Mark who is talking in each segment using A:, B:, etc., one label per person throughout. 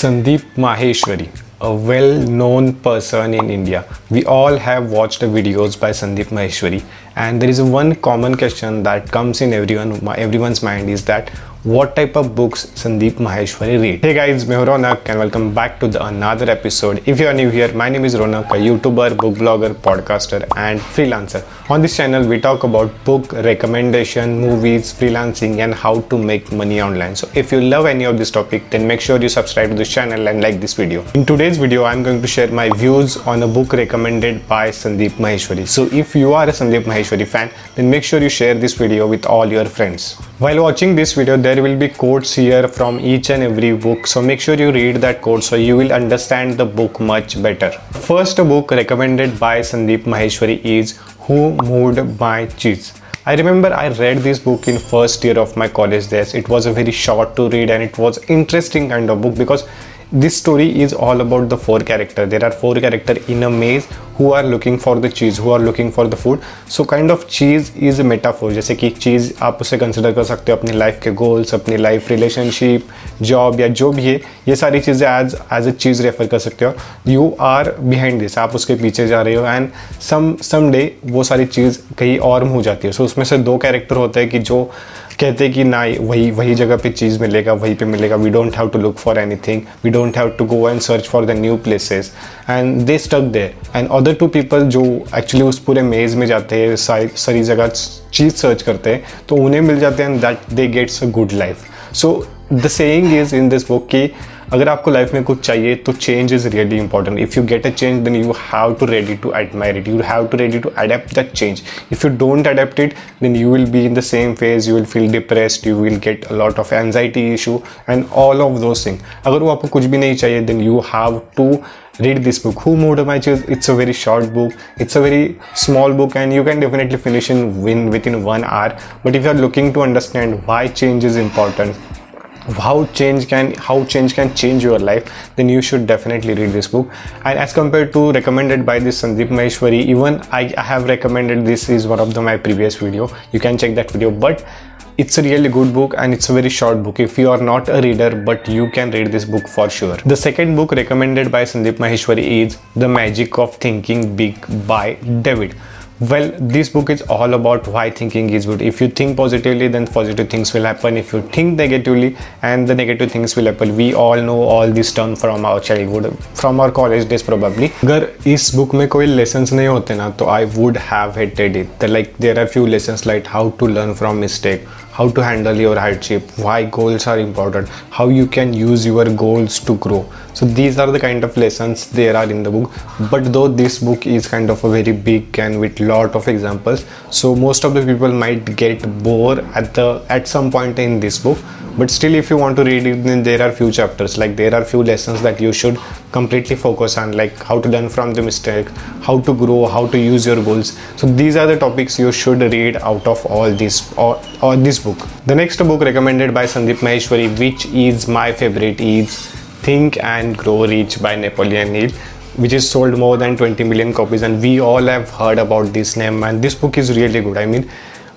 A: Sandeep Maheshwari, a well known person in India. We all have watched the videos by Sandeep Maheshwari, and there is one common question that comes in everyone everyone's mind is that what type of books Sandeep Maheshwari read. Hey guys, me Ronak and welcome back to the another episode. If you are new here, my name is Ronak, a YouTuber, book blogger, podcaster and freelancer. On this channel, we talk about book recommendation, movies, freelancing and how to make money online. So if you love any of this topic, then make sure you subscribe to this channel and like this video. In today's video, I'm going to share my views on a book recommended by Sandeep Maheshwari. So if you are a Sandeep Maheshwari fan, then make sure you share this video with all your friends. While watching this video, there will be quotes here from each and every book. So make sure you read that quote so you will understand the book much better. First book recommended by Sandeep Maheshwari is Who Moved My Cheese. I remember I read this book in first year of my college days. It was a very short to read and it was interesting kind of book because this story is all about the four character there are four character in a maze who are looking for the cheese who are looking for the food so kind of cheese is a metaphor जैसे कि चीज़ आप उसे consider कर सकते हो अपनी life के goals अपनी लाइफ रिलेशनशिप जॉब या जो भी है ये सारी चीज़ें एज एज अ चीज़ रेफर कर सकते हो यू आर बिहाइंड दिस आप उसके पीछे जा रहे हो एंड सम सम डे वो सारी चीज़ कहीं और हो जाती है सो so, उसमें से दो कैरेक्टर होते हैं कि जो कहते हैं कि ना, वही वही जगह पे चीज़ मिलेगा, वही पे मिलेगा। We don't have to look for anything we don't have to go and search for the new places and they stuck there and other to people जो एक्चुअली उस पूरे मेज़ में जाते हैं, सारी जगह चीज़ सर्च करते हैं तो उन्हें मिल जाते हैं and that they gets a good life so the saying is in this book कि अगर आपको लाइफ में कुछ चाहिए तो change is really important if you get a change then you have to ready to admire it you have to ready to adapt that change if you don't adapt it then you will be in the same phase you will feel depressed you will get a lot of anxiety issue and all of those thing अगर वो आपको कुछ भी नहीं चाहिए then you have to read this book who cheese it's a very short book it's a very small book and you can definitely finish in win within one hour but if you are looking to understand why change is important how change can how change can change your life then you should definitely read this book. And as compared to recommended by this sandeep maheshwari even i, I have recommended this is one of the my previous video. You can check that video but it's a really good book and it's a very short book. If you are not a reader but you can read this book for sure. The second book recommended by sandeep maheshwari is the magic of thinking big by david well this book is all about why thinking is good if you think positively then positive things will happen if you think negatively and the negative things will happen we all know all this term from our childhood from our college days probably अगर इस book में कोई lessons नहीं होते ना तो I would have hated it like there are few lessons like how to learn from mistake how to handle your hardship why goals are important how you can use your goals to grow so these are the kind of lessons there are in the book. But though this book is kind of a very big and with lot of examples so most of the people might get bored at the at some point in this book. But still if you want to read it then there are few chapters. Like there are few lessons that you should completely focus on like how to learn from the mistake how to grow how to use your goals. So these are the topics you should read out of all this or, or this book. The next book recommended by sandeep maheshwari which is my favorite is think and grow rich by napoleon hill which is sold more than 20 million copies and we all have heard about this name and this book is really good. I mean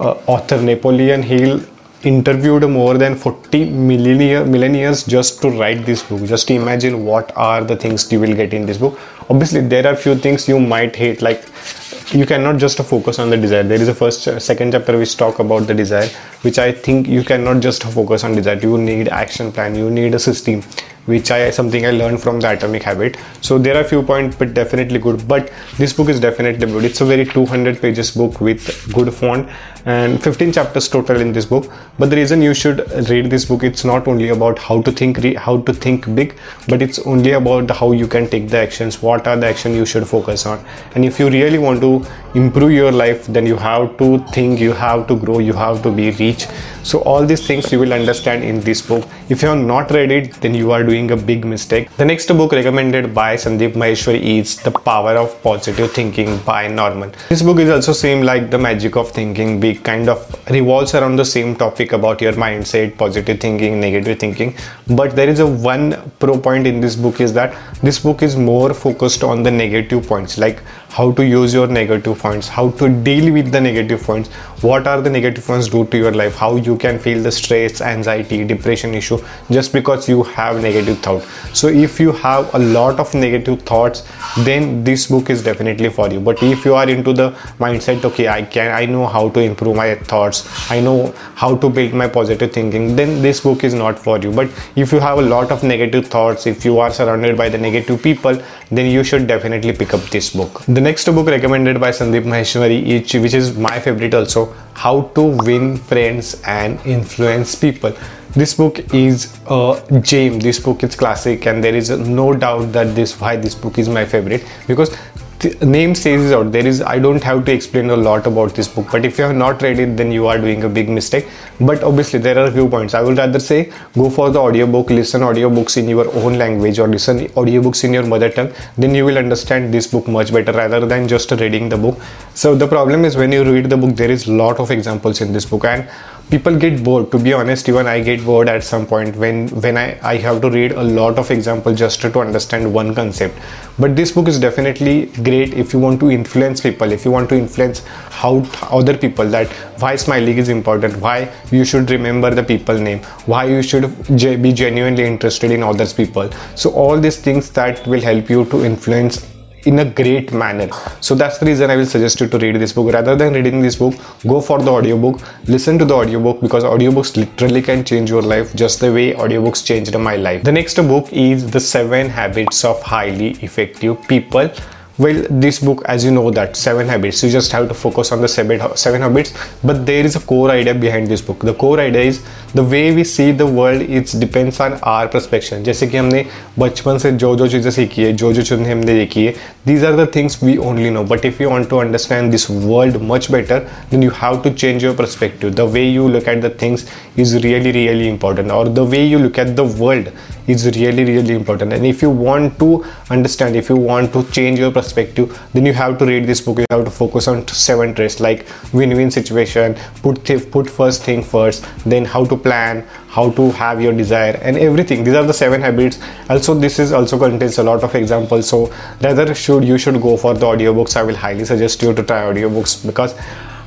A: uh, author napoleon hill interviewed more than 40 millionaires just to write this book. Just imagine what are the things you will get in this book. Obviously there are few things you might hate like you cannot just focus on the desire. There is a first second chapter which talk about the desire which i think you cannot just focus on desire. You need action plan. You need a system which I something I learned from the Atomic Habit. So there are few points, but definitely good. But this book is definitely good. It's a very 200 pages book with good font and 15 chapters total in this book. But the reason you should read this book, it's not only about how to think how to think big, but it's only about how you can take the actions. What are the action you should focus on? And if you really want to improve your life, then you have to think, you have to grow, you have to be rich. So all these things you will understand in this book. If you have not read it, then you are doing a big mistake. The next book recommended by Sandeep Maheshwari is The Power of Positive Thinking by Norman. This book is also same like The Magic of Thinking Big kind of revolves around the same topic about your mindset, positive thinking, negative thinking. But there is a one pro point in this book is that this book is more focused on the negative points like how to use your negative points how to deal with the negative points what are the negative points do to your life how you can feel the stress anxiety depression issue just because you have negative thought. So if you have a lot of negative thoughts then this book is definitely for you. But if you are into the mindset okay i can i know how to improve my thoughts i know how to build my positive thinking then this book is not for you. But if you have a lot of negative thoughts if you are surrounded by the negative people then you should definitely pick up this book. the next book recommended by sandeep maheshwari which is my favorite also how to win friends and influence people. This book is a gem. This book is classic and there is no doubt that this why this book is my favorite because the name says it out there is i don't have to explain a lot about this book but if you have not read it then you are doing a big mistake. But obviously there are a few points. I would rather say go for the audiobook listen audiobooks in your own language or listen audiobooks in your mother tongue. Then you will understand this book much better rather than just reading the book. So the problem is when you read the book there is lot of examples in this book. And people get bored. To be honest even i get bored at some point when when i i have to read a lot of examples just to, understand one concept. But this book is definitely great if you want to influence people if you want to influence how other people that why smiling is important why you should remember the people name why you should be genuinely interested in others people. So all these things that will help you to influence in a great manner. So that's the reason i will suggest you to read this book. Rather than reading this book go for the audiobook. Listen to the audiobook because audiobooks literally can change your life just the way audiobooks changed my life. The next book is the seven habits of highly effective people well this book as you know that seven habits you just have to focus on the seven, seven habits but there is a core idea behind this book the core idea is the way we see the world it depends on our perspective जैसे कि हमने बचपन से जो जो चीज़ें सीखी है जो जो चीज़ें हमने देखी है these are the things we only know but if you want to understand this world much better then you have to change your perspective the way you look at the things is really really important or the way you look at the world is really really important. And if you want to understand if you want to change your perspective then you have to read this book. You have to focus on seven traits like win-win situation put th- put first thing first then how to plan how to have your desire and everything. These are the seven habits. Also this is also contains a lot of examples. So rather should you should go for the audiobooks. I will highly suggest you to try audiobooks because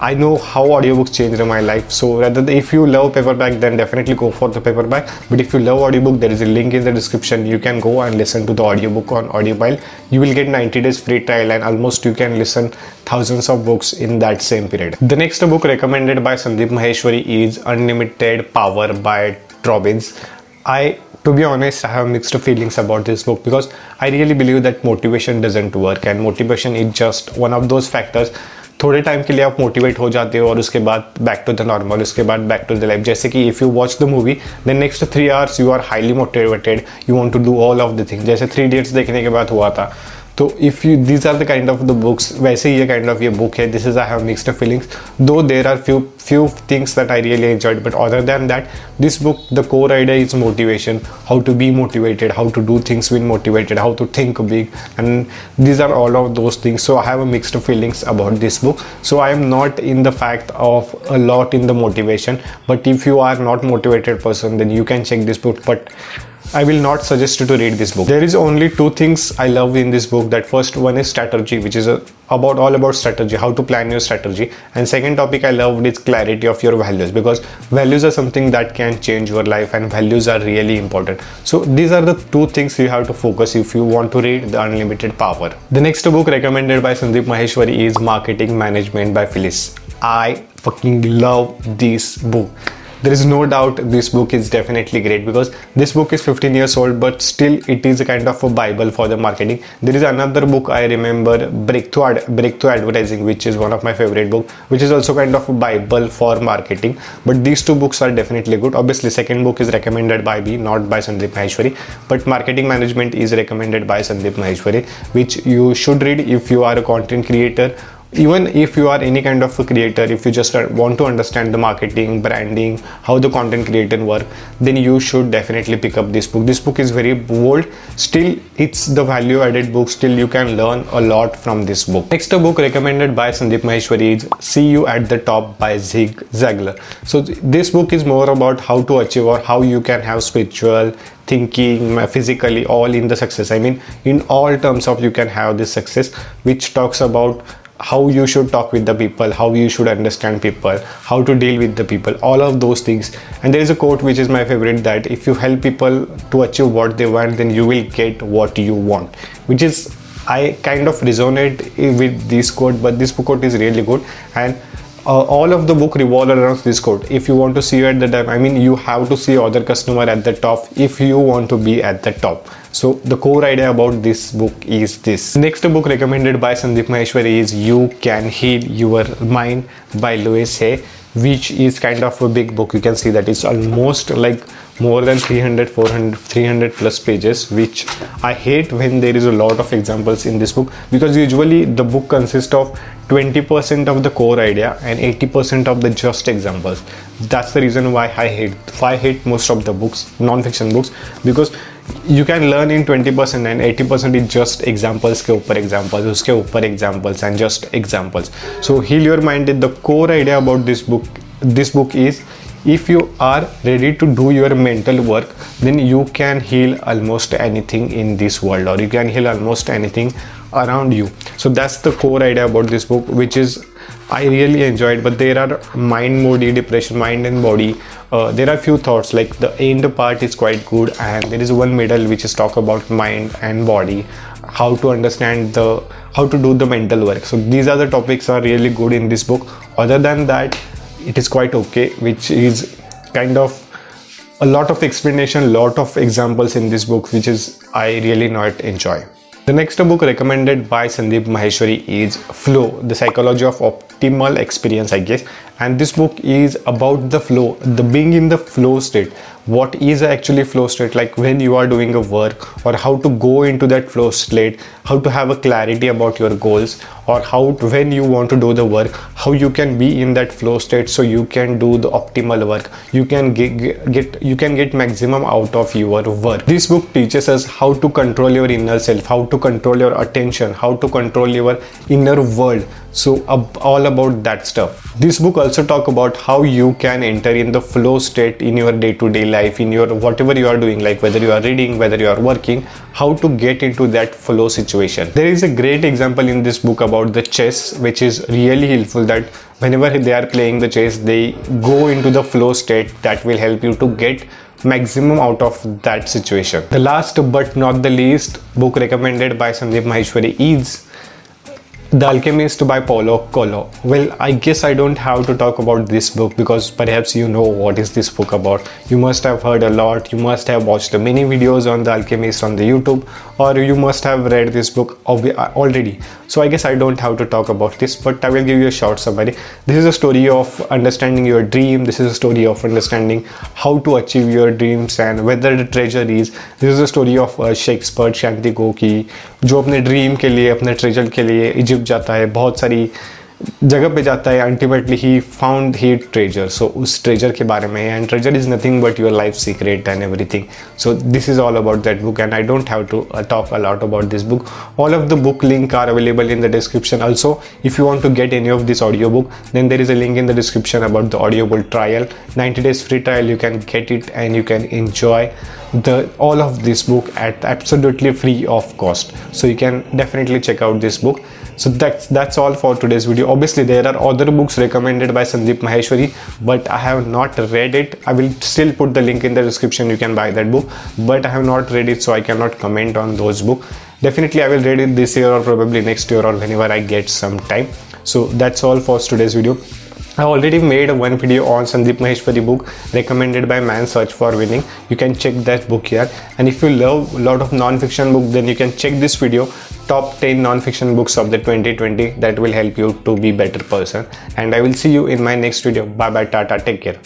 A: I know how audiobooks changed my life. So rather if you love paperback, then definitely go for the paperback. But if you love audiobook, there is a link in the description. You can go and listen to the audiobook on Audible. You will get 90 days free trial and almost you can listen thousands of books in that same period. The next book recommended by Sandeep Maheshwari is Unlimited Power by Robbins. I to be honest i have mixed feelings about this book because i really believe that motivation doesn't work and motivation is just one of those factors थोड़े time के लिए आप motivate हो जाते हो और उसके बाद बैक टू द नॉर्मल उसके बाद बैक टू द लाइफ जैसे कि if you watch the movie then next three hours you are highly motivated you want to do all of the thing जैसे थ्री डेट्स देखने के बाद हुआ था तो if you these are the kind of the books वैसे ही ये काइंड ऑफ ये बुक है this is I have mixed feelings though there are few few things that I really enjoyed. But other than that, this book, the core idea is motivation, how to be motivated, how to do things when motivated, how to think big, and these are all of those things. So I have a mixed feelings about this book. So I am not in the fact of a lot in the motivation. But if you are not motivated person, then you can check this book. But I will not suggest you to read this book. There is only two things I love in this book. That first one is strategy, which is a, about all about strategy, how to plan your strategy. And second topic I loved is clarity of your values because values are something that can change your life and values are really important. So these are the two things you have to focus if you want to read The Unlimited Power. The next book recommended by Sandeep Maheshwari is Marketing Management by Phyllis. I fucking love this book there is no doubt this book is definitely great because this book is 15 years old but still it is a kind of a bible for the marketing. There is another book i remember breakthrough Ad- breakthrough advertising which is one of my favorite book which is also kind of a bible for marketing. But these two books are definitely good. Obviously second book is recommended by me not by sandeep maheshwari but marketing management is recommended by sandeep maheshwari which you should read if you are a content creator even if you are any kind of a creator if you just want to understand the marketing branding how the content creator work then you should definitely pick up this book. This book is very bold. Still it's the value added book. Still you can learn a lot from this book. Next book recommended by sandeep maheshwari is see you at the top by zig ziglar so this book is more about how to achieve or how you can have spiritual thinking physically all in the success. I mean in all terms of you can have this success which talks about how you should talk with the people how you should understand people how to deal with the people all of those things. And there is a quote which is my favorite that if you help people to achieve what they want then you will get what you want which is i kind of resonate with this quote but this quote is really good. And uh, all of the book revolve around this quote. If you want to see you at the top i mean you have to see other customer at the top if you want to be at the top. So the core idea about this book is this. Next book recommended by Sandeep Maheshwari is You Can Heal Your Mind by Louise Hay which is kind of a big book. You can see that it's almost like more than 300 400 300 plus pages which i hate when there is a lot of examples in this book because usually the book consists of 20% of the core idea and 80% of the just examples that's the reason why i hate why i hate most of the books non-fiction books because you can learn in 20% and 80% is just examples के ऊपर examples उसके ऊपर examples and just examples so heal your mind the core idea about this book this book is if you are ready to do your mental work then you can heal almost anything in this world or you can heal almost anything around you. So that's the core idea about this book which is i really enjoyed but there are mind body depression mind and body uh, there are few thoughts like the end part is quite good and there is one middle which is talk about mind and body how to understand the how to do the mental work. So these are the topics are really good in this book. Other than that it is quite okay which is kind of a lot of explanation lot of examples in this book which is i really not enjoy. The next book recommended by Sandeep Maheshwari is Flow, the psychology of optimal experience, I guess. And this book is about the flow, the being in the flow state. What is actually flow state? Like when you are doing a work or how to go into that flow state how to have a clarity about your goals or how when you want to do the work how you can be in that flow state so you can do the optimal work. You can get, get you can get maximum out of your work. This book teaches us how to control your inner self how to control your attention how to control your inner world so all about that stuff. This book also talk about how you can enter in the flow state in your day-to-day life in your whatever you are doing like whether you are reading whether you are working how to get into that flow situation. There is a great example in this book about the chess which is really helpful that whenever they are playing the chess they go into the flow state that will help you to get maximum out of that situation. The last but not the least book recommended by sandeep maheshwari is the Alchemist by Paulo Coelho. Well, I guess I don't have to talk about this book because perhaps you know what is this book about. You must have heard a lot, you must have watched many videos on the Alchemist on the YouTube or you must have read this book uh, already. So I guess I don't have to talk about this, but I will give you a short summary. This is a story of understanding your dream. This is a story of understanding how to achieve your dreams and whether the treasure is. This is a story of a Shakespeare Santiago जो अपने dream के लिए अपने treasure के लिए Egypt जाता है बहुत सारी जगह पे जाता है ultimately he found he treasure so उस ट्रेजर के बारे में and treasure is nothing but your life secret and everything so this is all about that book and I don't have to talk a lot about this book all of the book link are available in the description also if you want to get any of this audio book then there is a link in the description about the audio book trial 90 days free trial you can get it and you can enjoy the, all of this book at absolutely free of cost. So, you can definitely check out this book. So that's that's all for today's video. Obviously there are other books recommended by sandeep maheshwari but i have not read it. I will still put the link in the description. You can buy that book but i have not read it so i cannot comment on those books definitely i will read it this year or probably next year or whenever i get some time. So that's all for today's video I already made one video on Sandeep Maheshwari book recommended by Man's Search for Meaning. You can check that book here. And if you love a lot of non-fiction book, then you can check this video top 10 non-fiction books of the 2020 that will help you to be better person. And I will see you in my next video. Bye bye, tata, take care.